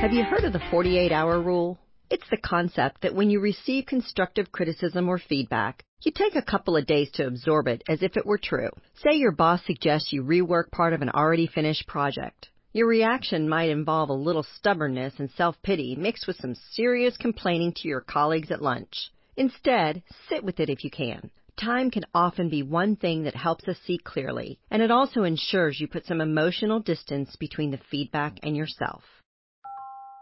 Have you heard of the 48 hour rule? It's the concept that when you receive constructive criticism or feedback, you take a couple of days to absorb it as if it were true. Say your boss suggests you rework part of an already finished project. Your reaction might involve a little stubbornness and self pity mixed with some serious complaining to your colleagues at lunch. Instead, sit with it if you can. Time can often be one thing that helps us see clearly, and it also ensures you put some emotional distance between the feedback and yourself.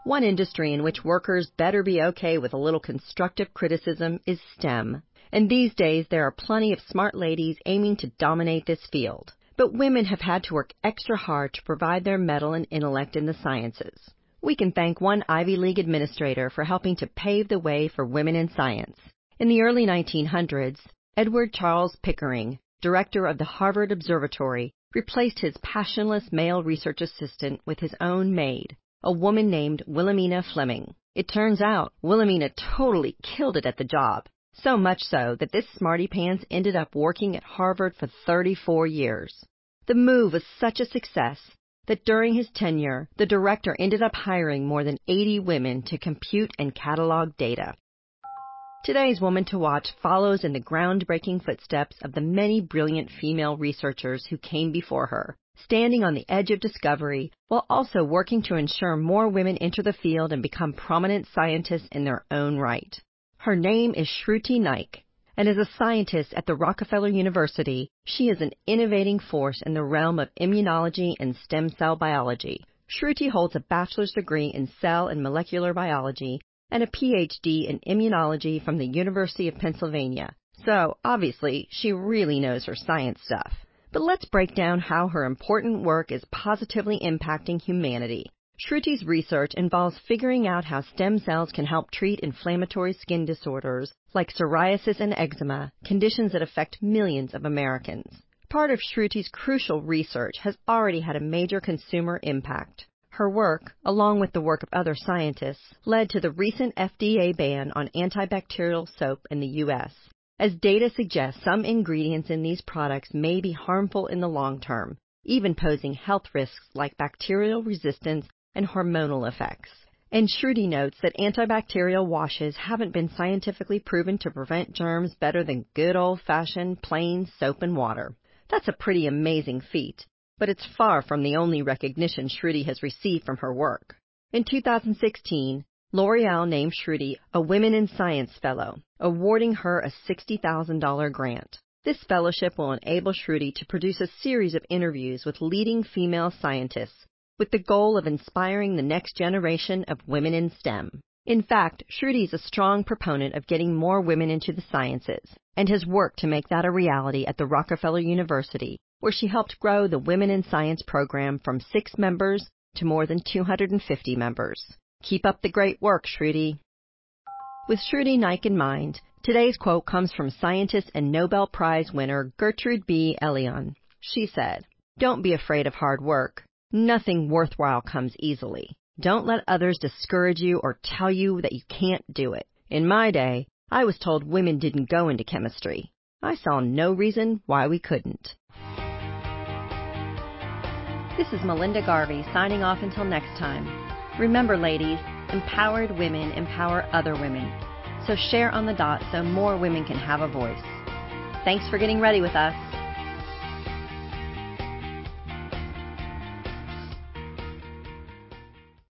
One industry in which workers better be okay with a little constructive criticism is STEM. And these days there are plenty of smart ladies aiming to dominate this field. But women have had to work extra hard to provide their mettle and intellect in the sciences. We can thank one Ivy League administrator for helping to pave the way for women in science. In the early 1900s, Edward Charles Pickering, director of the Harvard Observatory, replaced his passionless male research assistant with his own maid, a woman named Wilhelmina Fleming. It turns out Wilhelmina totally killed it at the job. So much so that this smarty pants ended up working at Harvard for 34 years. The move was such a success that during his tenure, the director ended up hiring more than 80 women to compute and catalog data. Today's Woman to Watch follows in the groundbreaking footsteps of the many brilliant female researchers who came before her, standing on the edge of discovery while also working to ensure more women enter the field and become prominent scientists in their own right. Her name is Shruti Naik, and as a scientist at the Rockefeller University, she is an innovating force in the realm of immunology and stem cell biology. Shruti holds a bachelor's degree in cell and molecular biology and a PhD in immunology from the University of Pennsylvania. So, obviously, she really knows her science stuff. But let's break down how her important work is positively impacting humanity. Shruti's research involves figuring out how stem cells can help treat inflammatory skin disorders like psoriasis and eczema, conditions that affect millions of Americans. Part of Shruti's crucial research has already had a major consumer impact. Her work, along with the work of other scientists, led to the recent FDA ban on antibacterial soap in the U.S. As data suggests, some ingredients in these products may be harmful in the long term, even posing health risks like bacterial resistance and hormonal effects. And Shruti notes that antibacterial washes haven't been scientifically proven to prevent germs better than good old fashioned plain soap and water. That's a pretty amazing feat, but it's far from the only recognition Shruti has received from her work. In 2016, L'Oreal named Shruti a Women in Science Fellow, awarding her a $60,000 grant. This fellowship will enable Shruti to produce a series of interviews with leading female scientists with the goal of inspiring the next generation of women in STEM. In fact, Shruti is a strong proponent of getting more women into the sciences and has worked to make that a reality at the Rockefeller University, where she helped grow the Women in Science program from six members to more than 250 members. Keep up the great work, Shruti. With Shruti Naik in mind, today's quote comes from scientist and Nobel Prize winner Gertrude B. Elion. She said, Don't be afraid of hard work. Nothing worthwhile comes easily. Don't let others discourage you or tell you that you can't do it. In my day, I was told women didn't go into chemistry. I saw no reason why we couldn't. This is Melinda Garvey signing off until next time. Remember, ladies, empowered women empower other women. So share on the dot so more women can have a voice. Thanks for getting ready with us.